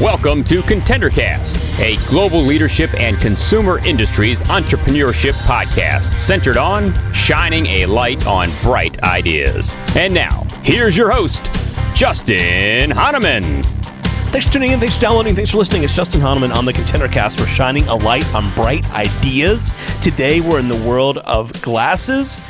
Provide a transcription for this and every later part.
Welcome to ContenderCast, a global leadership and consumer industries entrepreneurship podcast centered on shining a light on bright ideas. And now, here's your host, Justin Hahnemann. Thanks for tuning in. Thanks for downloading. Thanks for listening. It's Justin Hahnemann on the ContenderCast for shining a light on bright ideas. Today, we're in the world of glasses.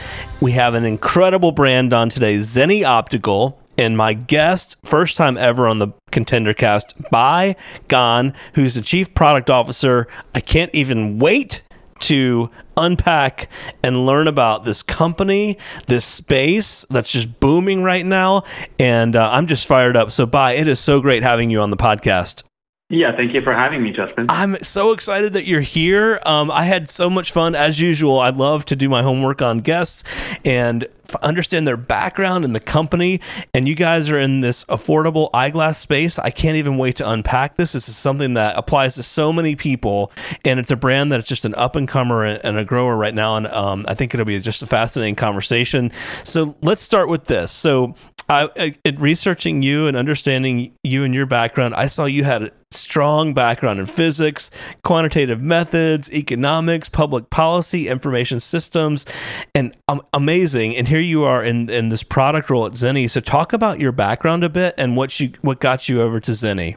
We have an incredible brand on today, Zenni Optical and my guest, first time ever on the Contender Cast, Bai Gan, who's the Chief Product Officer. I can't even wait to unpack and learn about this company, this space that's just booming right now. And uh, I'm just fired up. So, Bai, it is so great having you on the podcast. Yeah, thank you for having me, Justin. I'm so excited that you're here. Um, I had so much fun as usual. I love to do my homework on guests and f- understand their background and the company. And you guys are in this affordable eyeglass space. I can't even wait to unpack this. This is something that applies to so many people, and it's a brand that's just an up and comer and a grower right now. And um, I think it'll be just a fascinating conversation. So let's start with this. So I, I, researching you and understanding you and your background, I saw you had strong background in physics, quantitative methods, economics, public policy, information systems, and um, amazing. And here you are in in this product role at Zenni. So talk about your background a bit and what you what got you over to Zenni.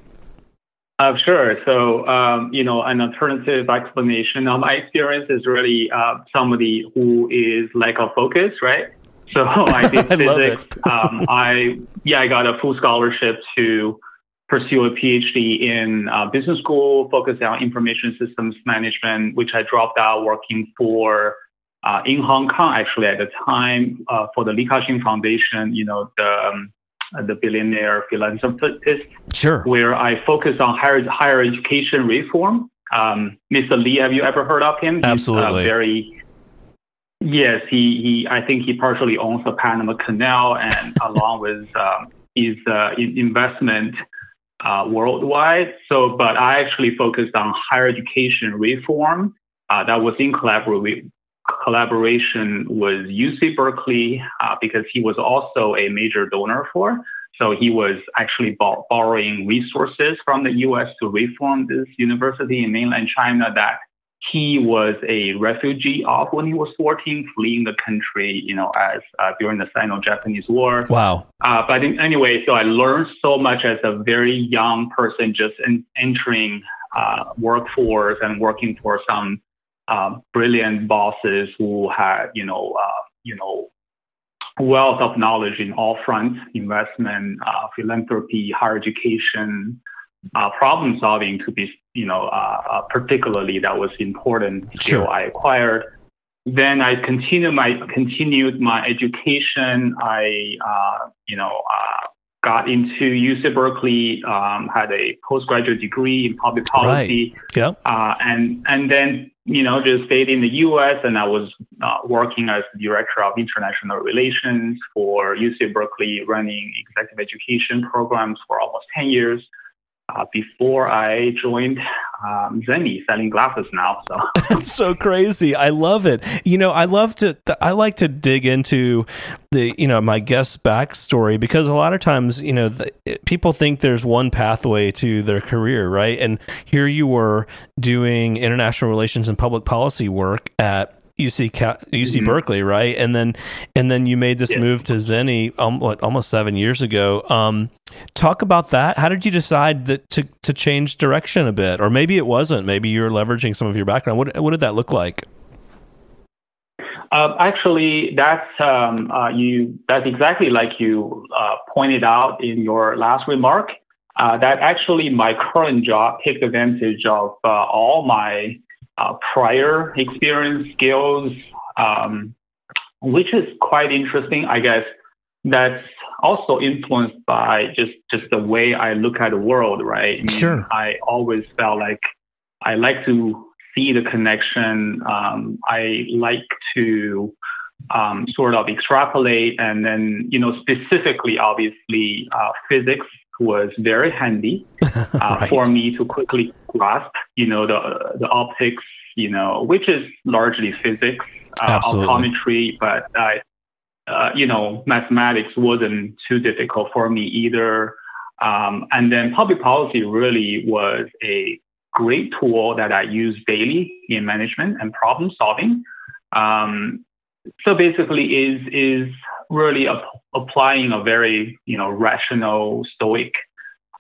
Uh, sure. So, um, you know, an alternative explanation of my experience is really uh, somebody who is lack of focus, right? So I did I physics. um, I yeah, I got a full scholarship to pursue a PhD in uh, business school, focused on information systems management, which I dropped out working for uh, in Hong Kong. Actually, at the time, uh, for the Li Ka-shing Foundation, you know the um, the billionaire philanthropist. Sure. Where I focused on higher higher education reform. Um, Mr. Lee, have you ever heard of him? He's, uh, Absolutely. very Yes, he, he I think he partially owns the Panama Canal, and along with um, his uh, investment uh, worldwide. So, but I actually focused on higher education reform. Uh, that was in collabor- collaboration with UC Berkeley uh, because he was also a major donor for. So he was actually borrowing resources from the U.S. to reform this university in mainland China that he was a refugee of when he was 14, fleeing the country, you know, as uh, during the Sino-Japanese War. Wow. Uh, but in, anyway, so I learned so much as a very young person, just in, entering uh, workforce and working for some uh, brilliant bosses who had, you know, uh, you know, wealth of knowledge in all fronts: investment, uh, philanthropy, higher education uh, problem solving to be, you know, uh, uh, particularly that was important skill sure. I acquired. Then I continued my continued my education. I, uh, you know, uh, got into UC Berkeley, um, had a postgraduate degree in public policy. Right. Yeah. Uh, and and then you know just stayed in the U.S. and I was working as director of international relations for UC Berkeley, running executive education programs for almost ten years uh, before I joined um, Zenni selling glasses now. So it's so crazy. I love it. You know, I love to. I like to dig into the you know my guest backstory because a lot of times you know the, people think there's one pathway to their career, right? And here you were doing international relations and public policy work at UC UC mm-hmm. Berkeley, right? And then and then you made this yeah. move to Zenni um, what almost seven years ago. Um, talk about that. How did you decide that to to change direction a bit, or maybe it wasn't? Maybe you're leveraging some of your background. What what did that look like? Uh, actually, that's um, uh, you. That's exactly like you uh, pointed out in your last remark. Uh, that actually my current job takes advantage of uh, all my uh, prior experience skills, um, which is quite interesting. I guess that's also influenced by just just the way I look at the world, right? I mean, sure. I always felt like I like to see the connection. Um, I like to um, sort of extrapolate, and then you know specifically, obviously, uh, physics was very handy uh, right. for me to quickly grasp, you know, the the optics, you know, which is largely physics, uh, optometry, but I uh, you know, mathematics wasn't too difficult for me either. Um, and then public policy really was a great tool that I use daily in management and problem solving. Um, so basically, is is really ap- applying a very you know rational, stoic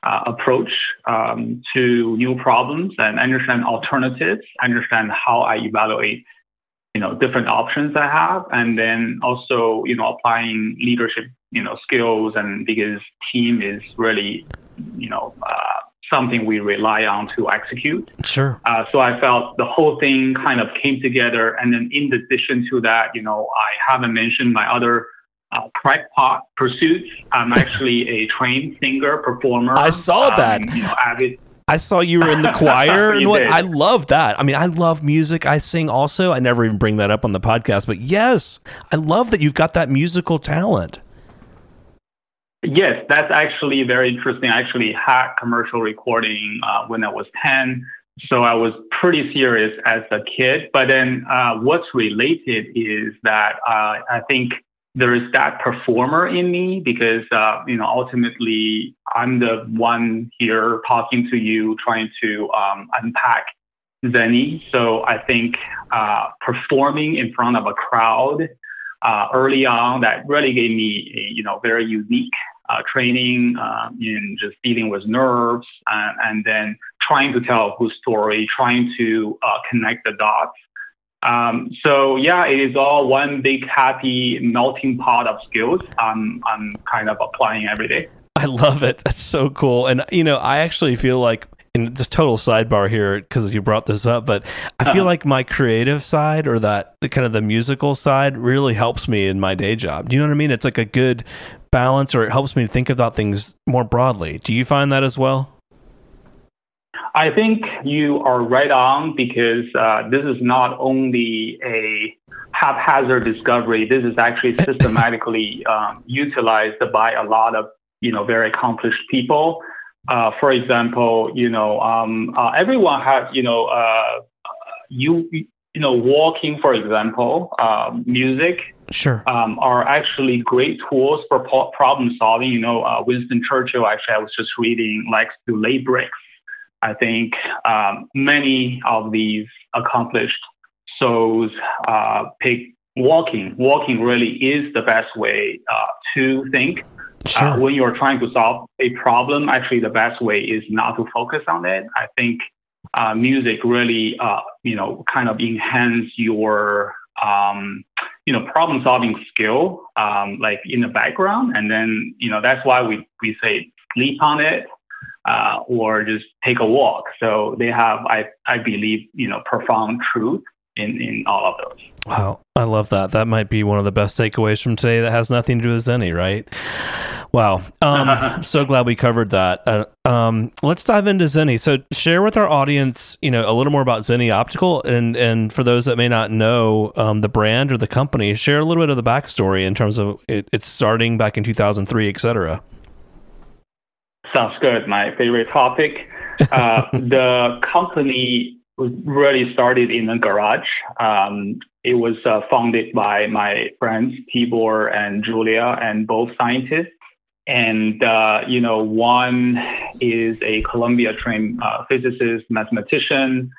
uh, approach um, to new problems and understand alternatives, understand how I evaluate you know different options I have, and then also you know applying leadership you know skills and because team is really you know uh, something we rely on to execute. Sure. Uh, so I felt the whole thing kind of came together, and then in addition to that, you know, I haven't mentioned my other uh, crackpot pursuits. I'm actually a trained singer performer. I saw um, that. You know, avid. I saw you were in the choir and what did. I love that. I mean, I love music. I sing also. I never even bring that up on the podcast, but yes, I love that you've got that musical talent. Yes, that's actually very interesting. I actually had commercial recording uh, when I was 10. So I was pretty serious as a kid. But then uh, what's related is that uh, I think there is that performer in me because, uh, you know, ultimately I'm the one here talking to you, trying to um, unpack Zenni. So I think uh, performing in front of a crowd uh, early on that really gave me a you know very unique uh, training um, in just dealing with nerves and, and then trying to tell a good story, trying to uh, connect the dots. Um, so yeah, it is all one big happy melting pot of skills. I'm I'm kind of applying every day. I love it. That's so cool. And you know, I actually feel like and it's a total sidebar here because you brought this up, but I feel Uh-huh. like my creative side or that the kind of the musical side really helps me in my day job. Do you know what I mean? It's like a good balance or it helps me to think about things more broadly. Do you find that as well? I think you are right on because uh, this is not only a haphazard discovery. This is actually systematically um, utilized by a lot of you know very accomplished people. Uh, for example, you know um, uh, everyone has you know uh, you you know walking for example um, music Sure. um, are actually great tools for po- problem solving. You know, uh, Winston Churchill, actually, I was just reading, likes to lay bricks. I think um, many of these accomplished souls uh, pick walking. Walking really is the best way uh, to think. Sure. Uh, when you're trying to solve a problem, actually, the best way is not to focus on it. I think uh, music really, uh, you know, kind of enhance your um, you know problem solving skill um, like in the background and then you know that's why we, we say sleep on it uh, or just take a walk so they have i i believe you know profound truth in in all of those Wow, I love that. That might be one of the best takeaways from today that has nothing to do with Zenni, right? Wow. Um, so glad we covered that. Uh, um, let's dive into Zenni. So share with our audience, you know, a little more about Zenni Optical, and and for those that may not know um, the brand or the company, share a little bit of the backstory in terms of it, it's starting back in 2003, et cetera. sounds good my favorite topic uh, the company really started in a garage um, it was uh, founded by my friends Tibor and Julia, and both scientists. And uh, you know, one is a Columbia-trained uh, physicist, mathematician.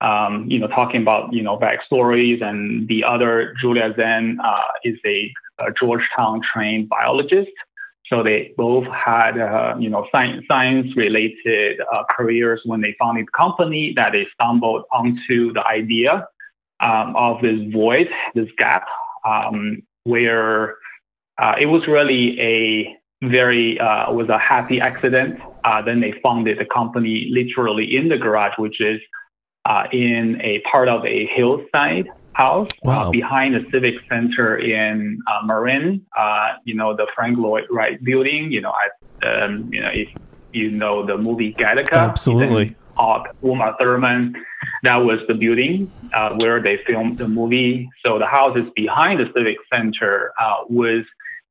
Um, you know, talking about you know backstories, and the other Julia Zhen uh, is a, a Georgetown-trained biologist. So they both had, uh, you know, science, science-related uh, careers when they founded the company. That they stumbled onto the idea um, of this void, this gap, um, where uh, it was really a very uh, was a happy accident. Uh, then they founded the company literally in the garage, which is uh, in a part of a hillside house Wow. uh, behind the civic center in uh, Marin. Uh, you know the Frank Lloyd Wright building. You know, I, um, you know if you know the movie Gattaca, Absolutely. Hawke, Uma Thurman. That was the building uh, where they filmed the movie. So the house is behind the civic center uh, was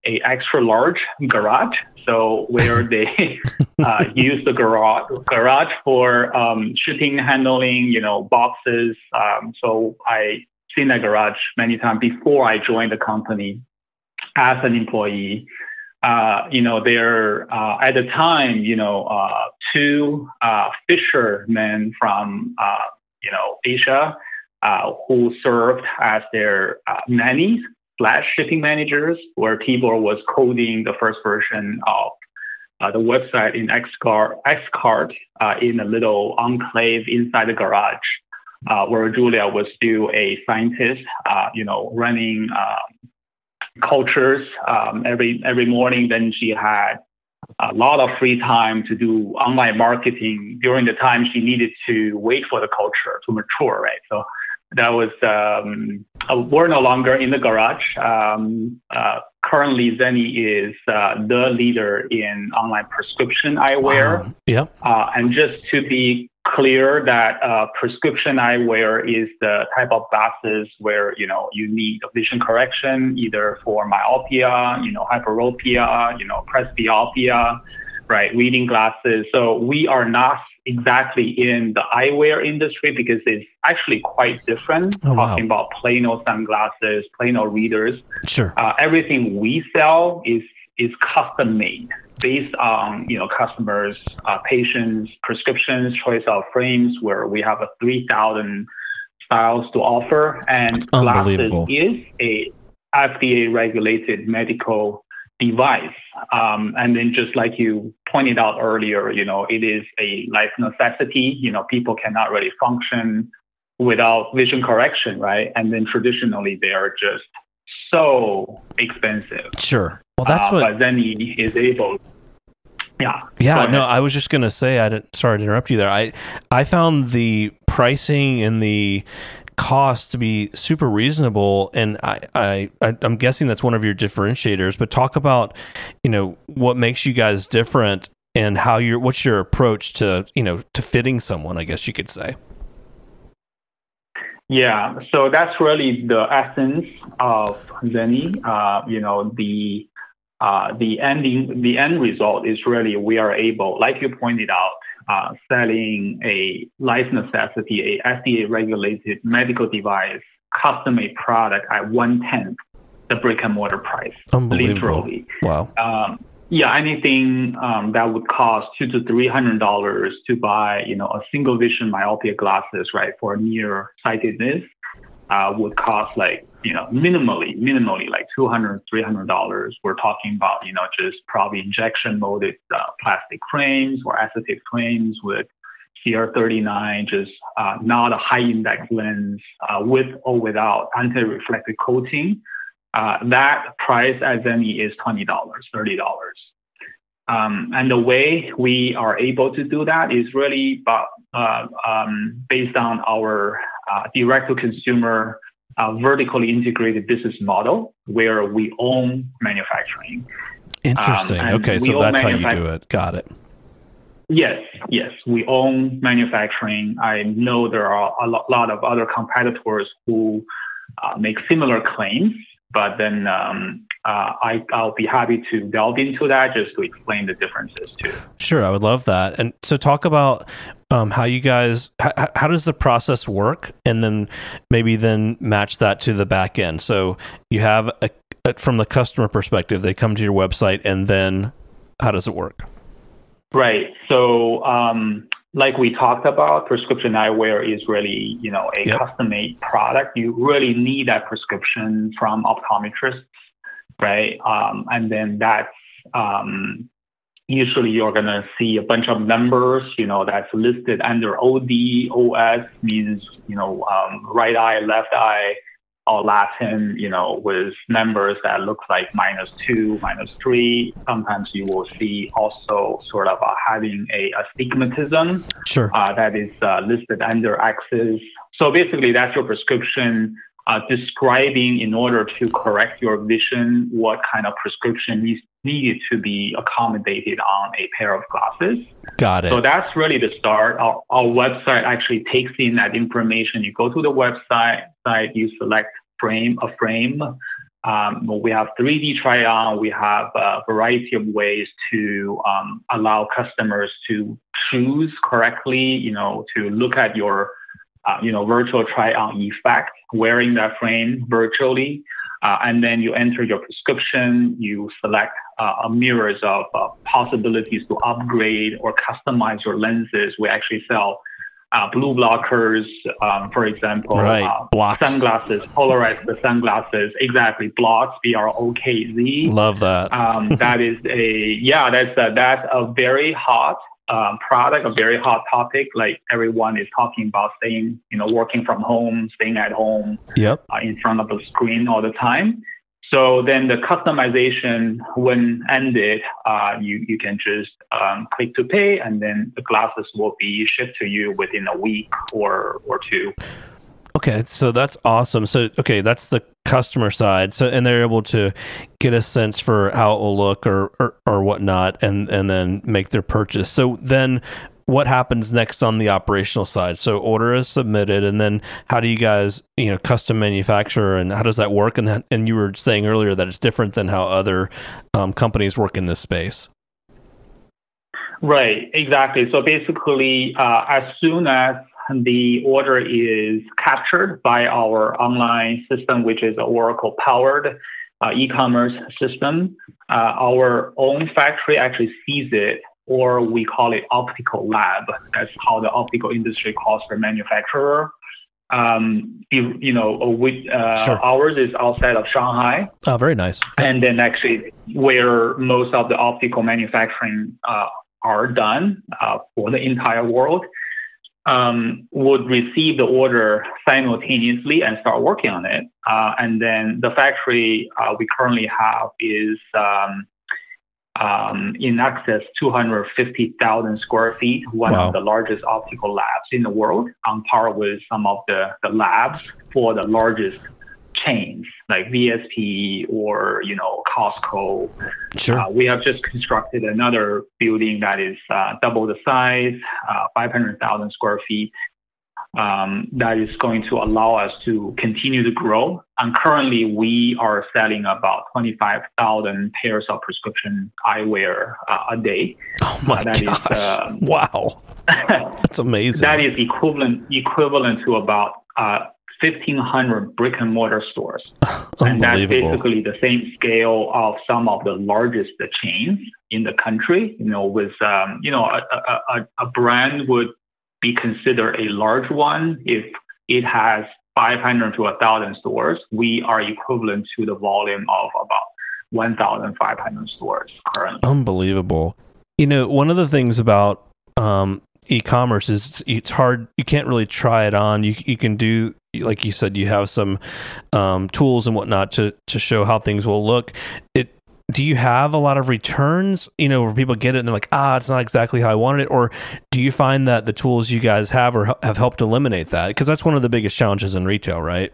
a extra large garage. So where they uh, use the garage garage for um, shipping, handling, you know, boxes. Um, so I seen that garage many times before I joined the company. as an employee. Uh, you know, there uh, at the time, you know, uh, two uh, fishermen from uh, you know Asia uh, who served as their nannies slash shipping managers, where Tibor was coding the first version of the website in X-Cart, X-Cart in a little enclave inside the garage. Where Julia was still a scientist, you know, running um, cultures um, every every morning. Then she had a lot of free time to do online marketing during the time she needed to wait for the culture to mature, right? So that was um, uh, we're no longer in the garage. Um, uh, currently, Zenni is uh, the leader in online prescription eyewear. Wow. Yeah, uh, and just to be clear that uh, prescription eyewear is the type of glasses where you know you need a vision correction either for myopia, you know hyperopia, you know presbyopia, right? Reading glasses. So we are not exactly in the eyewear industry because it's actually quite different. Oh, wow. Talking about plano sunglasses, plano readers. sure. Uh, everything we sell is is custom made based on you know customers, uh, patients, prescriptions, choice of frames, where we have a three thousand styles to offer, and glasses is a FDA regulated medical device. Um, and then just like you pointed out earlier, you know, it is a life necessity. You know, people cannot really function without vision correction, right? And then traditionally they are just so expensive. Sure. Well, that's Uh, what. But then he is able. Yeah. Yeah, no. I was just gonna say. I didn't. Sorry to interrupt you there. I I found the pricing and the cost to be super reasonable, and I, I I'm guessing that's one of your differentiators. But talk about you know what makes you guys different and how your what's your approach to you know to fitting someone. I guess you could say. Yeah, so that's really the essence of Zenni. Uh, you know, the the ending, the end result is really we are able, like you pointed out, uh, selling a life necessity, a FDA regulated medical device, custom made product at one tenth the brick and mortar price, Unbelievable. literally. Wow. Um, yeah, anything um, that would cost two to three hundred dollars to buy, you know, a single vision myopia glasses, right, for near sightedness, uh, would cost like, you know, minimally, minimally like two hundred, three hundred dollars. We're talking about, you know, just probably injection molded uh, plastic frames or acetate frames with CR39, just uh, not a high index lens, uh, with or without anti-reflective coating. Uh, that price as Zenni is $20, $30. Um, and the way we are able to do that is really about, uh, um, based on our uh, direct to consumer uh, vertically integrated business model where we own manufacturing. Interesting. and okay, so that's how you do it. Got it. Yes, yes, we own manufacturing. I know there are a lot of other competitors who uh, make similar claims, but then um, uh, I, I'll be happy to delve into that just to explain the differences too. Sure, I would love that. And so, talk about um, how you guys, how, how does the process work, and then maybe then match that to the back end. So you have a, a from the customer perspective, they come to your website, and then how does it work? Right. So, um, like we talked about, prescription eyewear is really, you know, a Yep. custom-made product. You really need that prescription from optometrists, right? Um, and then that's um, usually you're gonna see a bunch of numbers, you know, that's listed under OD. OS means, you know, um, right eye, left eye, or Latin, you know, with numbers that look like minus two, minus three. Sometimes you will see also sort of uh, having a astigmatism Sure. uh, that is uh, listed under axis. So basically, that's your prescription uh, describing in order to correct your vision what kind of prescription needs needed to be accommodated on a pair of glasses. Got it. So that's really the start. Our, our website actually takes in that information. You go to the website, site, you select frame a frame. Um, we have 3D try on. We have a variety of ways to um, allow customers to choose correctly. You know, to look at your uh, you know, virtual try-on effect, wearing that frame virtually, uh, and then you enter your prescription. You select uh, a mirrors of uh, possibilities to upgrade or customize your lenses. We actually sell uh, blue blockers, um, for example, right. uh, sunglasses, polarized sunglasses, exactly, BLOKZ, B R O K Z. Love that. Um, that is a yeah, that's a, that's a very hot um, product, a very hot topic. Like everyone is talking about staying, you know, working from home, staying at home, yep, uh, in front of the screen all the time. So then the customization, when ended, uh, you, you can just um, click to pay and then the glasses will be shipped to you within a week or, or two. Okay, so that's awesome. So okay, that's the customer side. So and they're able to get a sense for how it will look or or, or whatnot, and and then make their purchase. So then what happens next on the operational side? So order is submitted, and then how do you guys, you know, custom manufacture, and how does that work? And that, and you were saying earlier that it's different than how other um, companies work in this space. Right, exactly. So basically, uh, as soon as the order is captured by our online system, which is an Oracle powered uh, e-commerce system, uh, our own factory actually sees it or we call it optical lab. That's how the optical industry calls the manufacturer. Um, you, you know, we, uh, sure. ours is outside of Shanghai. Oh, very nice. And then actually, where most of the optical manufacturing uh, are done uh, for the entire world, um, would receive the order simultaneously and start working on it. Uh, and then the factory uh, we currently have is um, um, in excess 250,000 square feet, one wow. of the largest optical labs in the world, on par with some of the, the labs for the largest chains like VSP or you know Costco. Sure. Uh, we have just constructed another building that is uh, double the size, uh, 500,000 square feet, um, that is going to allow us to continue to grow. And currently, we are selling about 25,000 pairs of prescription eyewear uh, a day. Oh my uh, gosh! Is, uh, wow, that's amazing. that is equivalent equivalent to about 1,500 uh, brick and mortar stores, and that's basically the same scale of some of the largest chains in the country. You know, with um, you know a, a, a brand would be considered a large one if it has 500 to 1,000 stores. We are equivalent to the volume of about 1,500 stores currently. Unbelievable. You know, one of the things about um, e-commerce is it's hard. You can't really try it on. You you can do like you said. You have some um, tools and whatnot to to show how things will look. It do you have a lot of returns you know where people get it and they're like ah it's not exactly how i wanted it or do you find that the tools you guys have or have helped eliminate that because that's one of the biggest challenges in retail right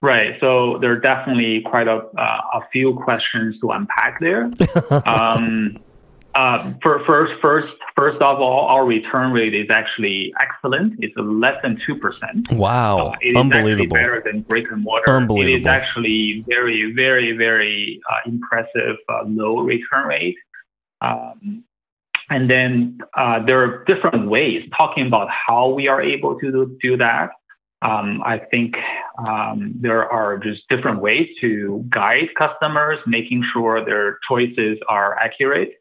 right so there are definitely quite a, uh, a few questions to unpack there um, first, first, first of all, our return rate is actually excellent. It's less than two percent. Wow, uh, it is unbelievable! better than brick and mortar. Unbelievable! It is actually very, very, very uh, impressive uh, low return rate. Um, and then uh, there are different ways talking about how we are able to do, do that. Um, I think um, there are just different ways to guide customers, making sure their choices are accurate.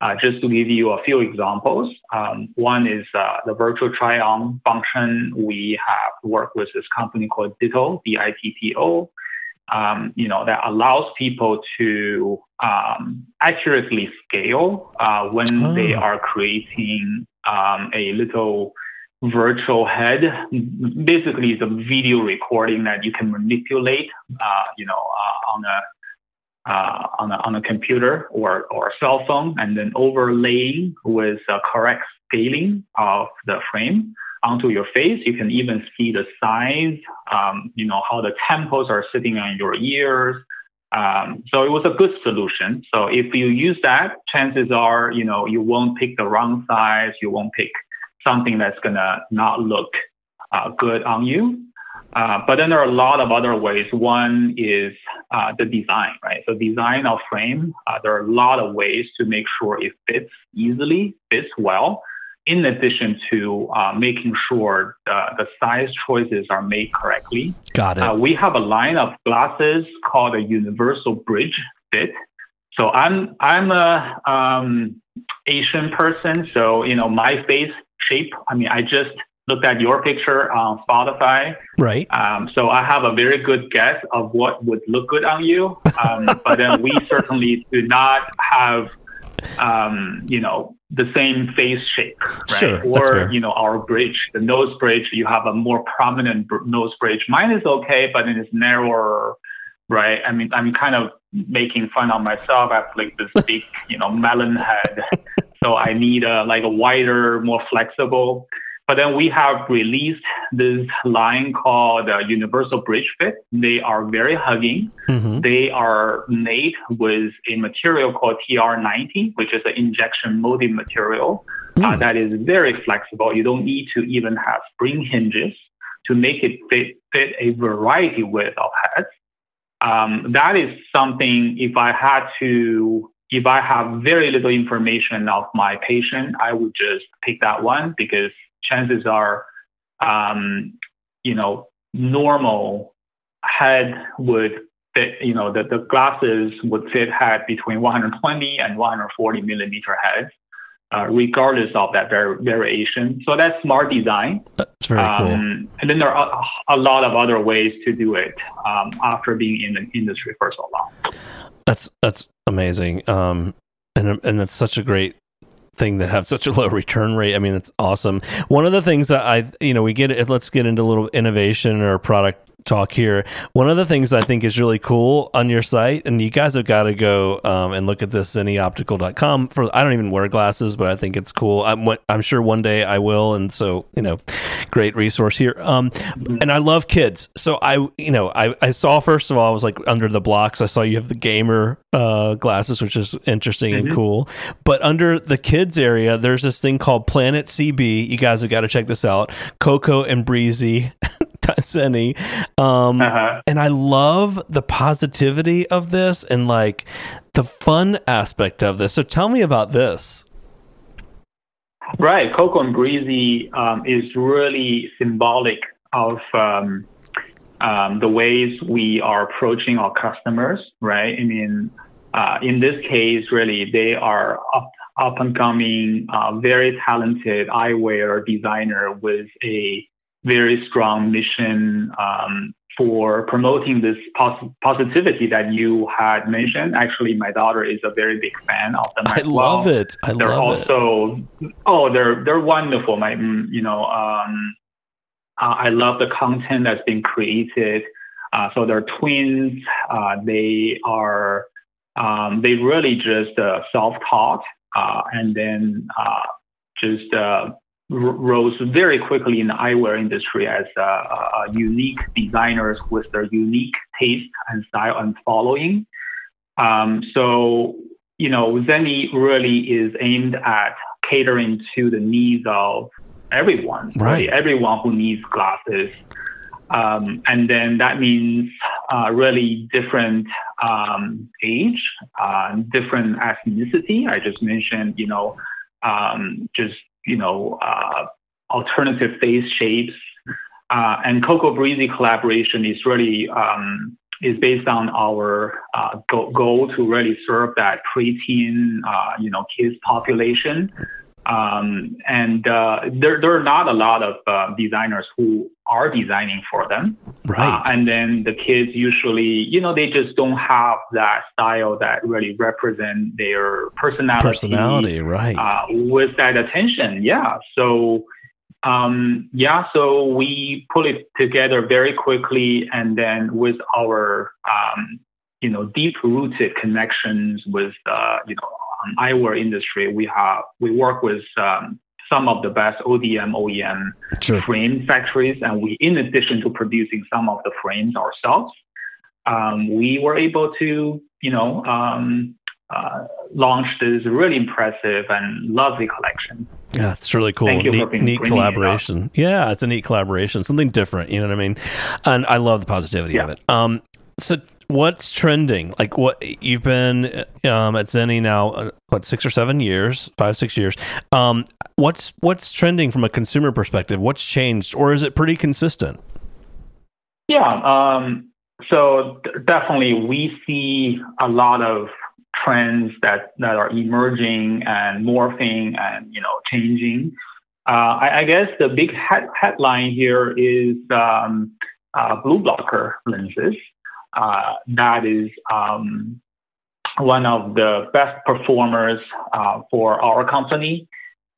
Uh, just to give you a few examples, um, one is uh, the virtual try-on function. We have worked with this company called Ditto, D-I-T-T-O, um, you know, that allows people to um, accurately scale uh, when oh. they are creating um, a little virtual head. Basically, it's a video recording that you can manipulate, uh, you know, uh, on a uh, on, a, on a computer or, or a cell phone and then overlaying with a correct scaling of the frame onto your face. You can even see the size, um, you know, how the temples are sitting on your ears. Um, so it was a good solution. So if you use that, chances are, you know, you won't pick the wrong size. You won't pick something that's gonna not look uh, good on you. Uh, but then there are a lot of other ways. One is uh, the design, right? So design of frame, uh, there are a lot of ways to make sure it fits easily, fits well. in addition to uh, making sure the, the size choices are made correctly. Got it. Uh, we have a line of glasses called a Universal Bridge Fit. So I'm I'm a um, Asian person, so you know my face shape. I mean, I just looked at your picture on Spotify. Right. Um, so I have a very good guess of what would look good on you. Um, but then we certainly do not have, um, you know, the same face shape, right? Sure, or you know, our bridge, the nose bridge, you have a more prominent nose bridge. Mine is okay, but it is narrower, right? I mean, I'm kind of making fun of myself. I have like this big, you know, melon head, so I need a like a wider, more flexible. But then we have released this line called uh, Universal Bridge Fit. They are very hugging. Mm-hmm. They are made with a material called TR90, which is an injection molding material mm. uh, that is very flexible. You don't need to even have spring hinges to make it fit, fit a variety width of heads. Um, that is something if I had to if I have very little information of my patient, I would just pick that one because chances are, um, you know, normal head would fit, you know, the, the glasses would fit head between 120 and 140 millimeter heads. Uh, regardless of that var- variation. So that's smart design. That's very um, cool. And then there are a, a, lot of other ways to do it um, after being in the industry for so long. That's that's amazing. Um, and and that's such a great thing that have such a low return rate. I mean, it's awesome. One of the things that I, you know, we get, let's get into a little innovation or product talk here. One of the things I think is really cool on your site, and you guys have got to go um, and look at this zennioptical.com for. I don't even wear glasses, but I think it's cool. I'm, I'm sure one day I will, and so you know, great resource here. Um, and I love kids, so I you know I, I saw first of all I was like under the BLOKZ. I saw you have the gamer uh, glasses, which is interesting mm-hmm. and cool. But under the kids area, there's this thing called Planet CB. You guys have got to check this out. Coco and Breezy Zenni. Um, uh-huh. And I love the positivity of this and like the fun aspect of this. So tell me about this. Right. Coco and Breezy um, is really symbolic of um, um, the ways we are approaching our customers, right? I mean, uh, in this case, really, they are up, up and coming, uh, very talented eyewear designer with a very strong mission um, for promoting this pos- positivity that you had mentioned. Actually, my daughter is a very big fan of them. I love well. it. I they're love also, it. oh, they're they're wonderful. My, mm, you know, um, uh, I love the content that's been created. Uh, so they're twins. Uh, they are, um, they really just uh, self-taught uh, and then uh, just rose very quickly in the eyewear industry as uh, uh, unique designers with their unique taste and style and following. Um, so, you know, Zenni really is aimed at catering to the needs of everyone, right? Really, everyone who needs glasses. Um, and then that means uh, really different um, age, uh, different ethnicity. I just mentioned, you know, um, just you know, uh, alternative face shapes. Uh, and Coco Breezy collaboration is really um, is based on our uh, go- goal to really serve that preteen, uh, you know, kids population. Um, and uh, there, there are not a lot of uh, designers who are designing for them. Right. Uh, and then the kids usually, you know, they just don't have that style that really represent their personality. Personality, right. Uh, with that attention. Yeah. So, um, yeah, so we put it together very quickly. And then with our, um, you know, deep rooted connections with, uh, you know, um, eyewear industry, we have we work with um, some of the best ODM OEM sure. frame factories, and we, in addition to producing some of the frames ourselves, um, we were able to, you know, um, uh, launch this really impressive and lovely collection. Yeah, it's really cool. Thank you neat, neat collaboration. It yeah, it's a neat collaboration. Something different. You know what I mean? And I love the positivity yeah. of it. Um, so what's trending? Like what you've been um, at Zenni now, uh, what six or seven years, five six years. Um, what's what's trending from a consumer perspective? What's changed, or is it pretty consistent? Yeah. Um, so definitely, we see a lot of trends that that are emerging and morphing and you know changing. Uh, I, I, guess the big head, headline here is um, uh, blue blocker lenses. Uh, that is um, one of the best performers uh, for our company.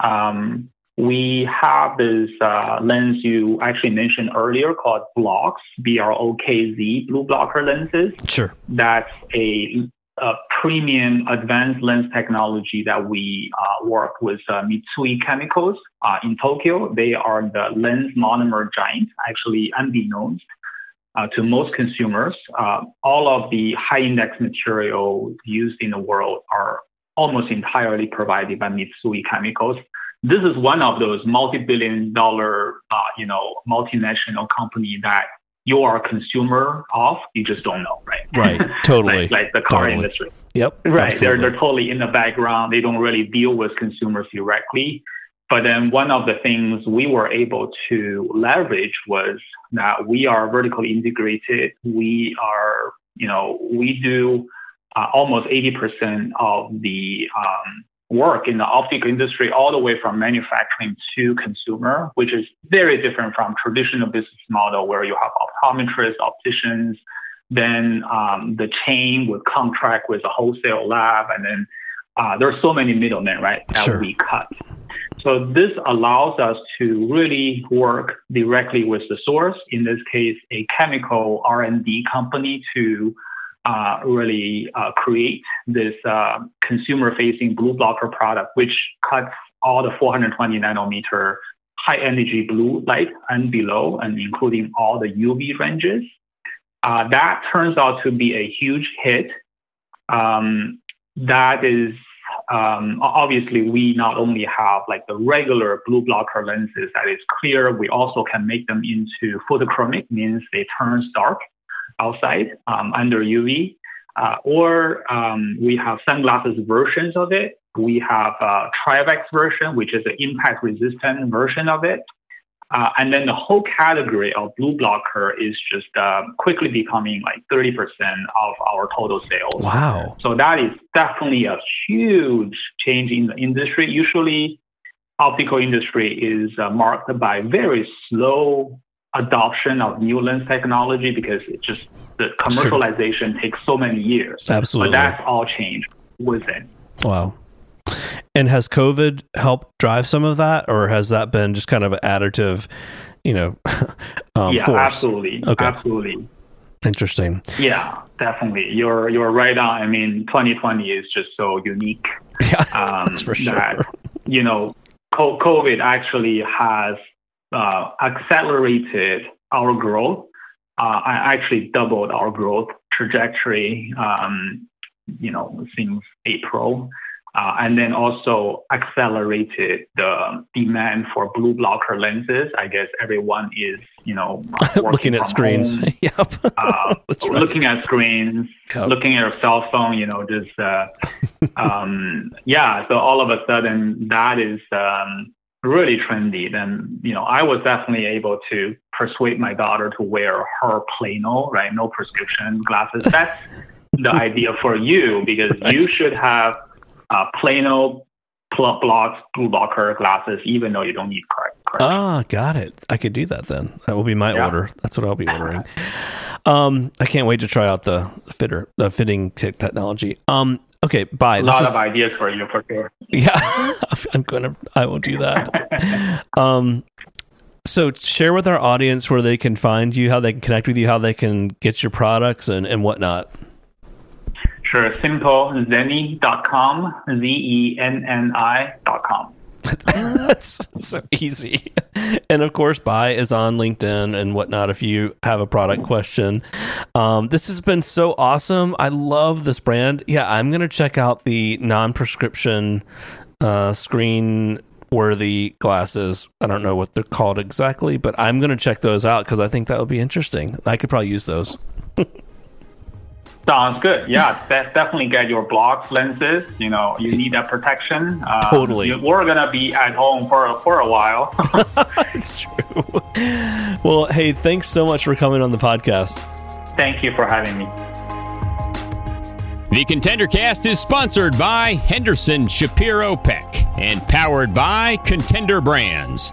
Um, we have this uh, lens you actually mentioned earlier called BLOKZ, B R O K Z, blue blocker lenses. Sure. That's a a premium advanced lens technology that we uh, work with uh, Mitsui Chemicals uh, in Tokyo. They are the lens monomer giant, actually unbeknownst uh, to most consumers. Uh, all of the high index materials used in the world are almost entirely provided by Mitsui Chemicals. This is one of those multi-billion dollar, uh, you know, multinational company that you are a consumer of, you just don't know, right? Right, totally. like, like, the car totally. industry. Yep. Right. They're, they're totally in the background. They don't really deal with consumers directly. But then one of the things we were able to leverage was that we are vertically integrated. We are, you know, we do uh, almost 80% of the um, work in the optical industry all the way from manufacturing to consumer, which is very different from traditional business model where you have optometrists, opticians, then um, the chain would contract with a wholesale lab, and then uh, there are so many middlemen, right, that sure. we cut. So this allows us to really work directly with the source. In this case, a chemical R&D company to uh, really uh, create this uh, consumer-facing blue blocker product, which cuts all the 420 nanometer high energy blue light and below, and including all the UV ranges. Uh, that turns out to be a huge hit. Um, that is um, obviously we not only have like the regular blue blocker lenses that is clear, we also can make them into photochromic, means they turn dark outside um, under UV. Uh, or um, we have sunglasses versions of it. We have a Trivex version, which is an impact resistant version of it. Uh, and then the whole category of blue blocker is just uh, quickly becoming like 30% of our total sales. Wow. So that is definitely a huge change in the industry. Usually, optical industry is uh, marked by very slow adoption of new lens technology because it just the commercialization True. takes so many years. Absolutely. But that's all changed within. Wow. And has COVID helped drive some of that, or has that been just kind of an additive, you know, um, yeah, force? absolutely, okay. absolutely. Interesting. Yeah, definitely. You're you're right on. I mean, 2020 is just so unique. Yeah, um, that's for sure. That, you know, COVID actually has uh, accelerated our growth. Uh, I actually doubled our growth trajectory. Um, you know, since April. Uh, and then also accelerated the demand for blue blocker lenses. I guess everyone is, you know, looking at screens. Home, yep. uh, right. Looking at screens, Yep. looking at your cell phone, you know, just, uh, um, yeah. So all of a sudden, that is um, really trendy. Then, you know, I was definitely able to persuade my daughter to wear her Plano, right? No prescription glasses. That's the idea for you because you should have uh, Plano pl- BLOKZ blue blocker glasses, even though you don't need correct. Ah, got it. I could do that then. That will be my Yeah. order. That's what I'll be ordering. Um, I can't wait to try out the fitter, the fitting technology. Um, okay, bye. a This lot is- of ideas for you for sure. Yeah, I'm gonna. I will do that. um, so share with our audience where they can find you, how they can connect with you, how they can get your products and and whatnot. Sure, simple zenni.com, Z E N N I.com. That's so easy. And of course, Bai is on LinkedIn and whatnot if you have a product question. Um, this has been so awesome. I love this brand. Yeah, I'm going to check out the non prescription uh, screen worthy glasses. I don't know what they're called exactly, but I'm going to check those out because I think that would be interesting. I could probably use those. Sounds good. Yeah, de- definitely get your BLOKZ, lenses. You know, you need that protection. Um, Totally. you- we're gonna be at home for for a while. it's true. Well, hey, thanks so much for coming on the podcast. Thank you for having me. The Contender Cast is sponsored by Henderson Shapiro Peck and powered by Contender Brands.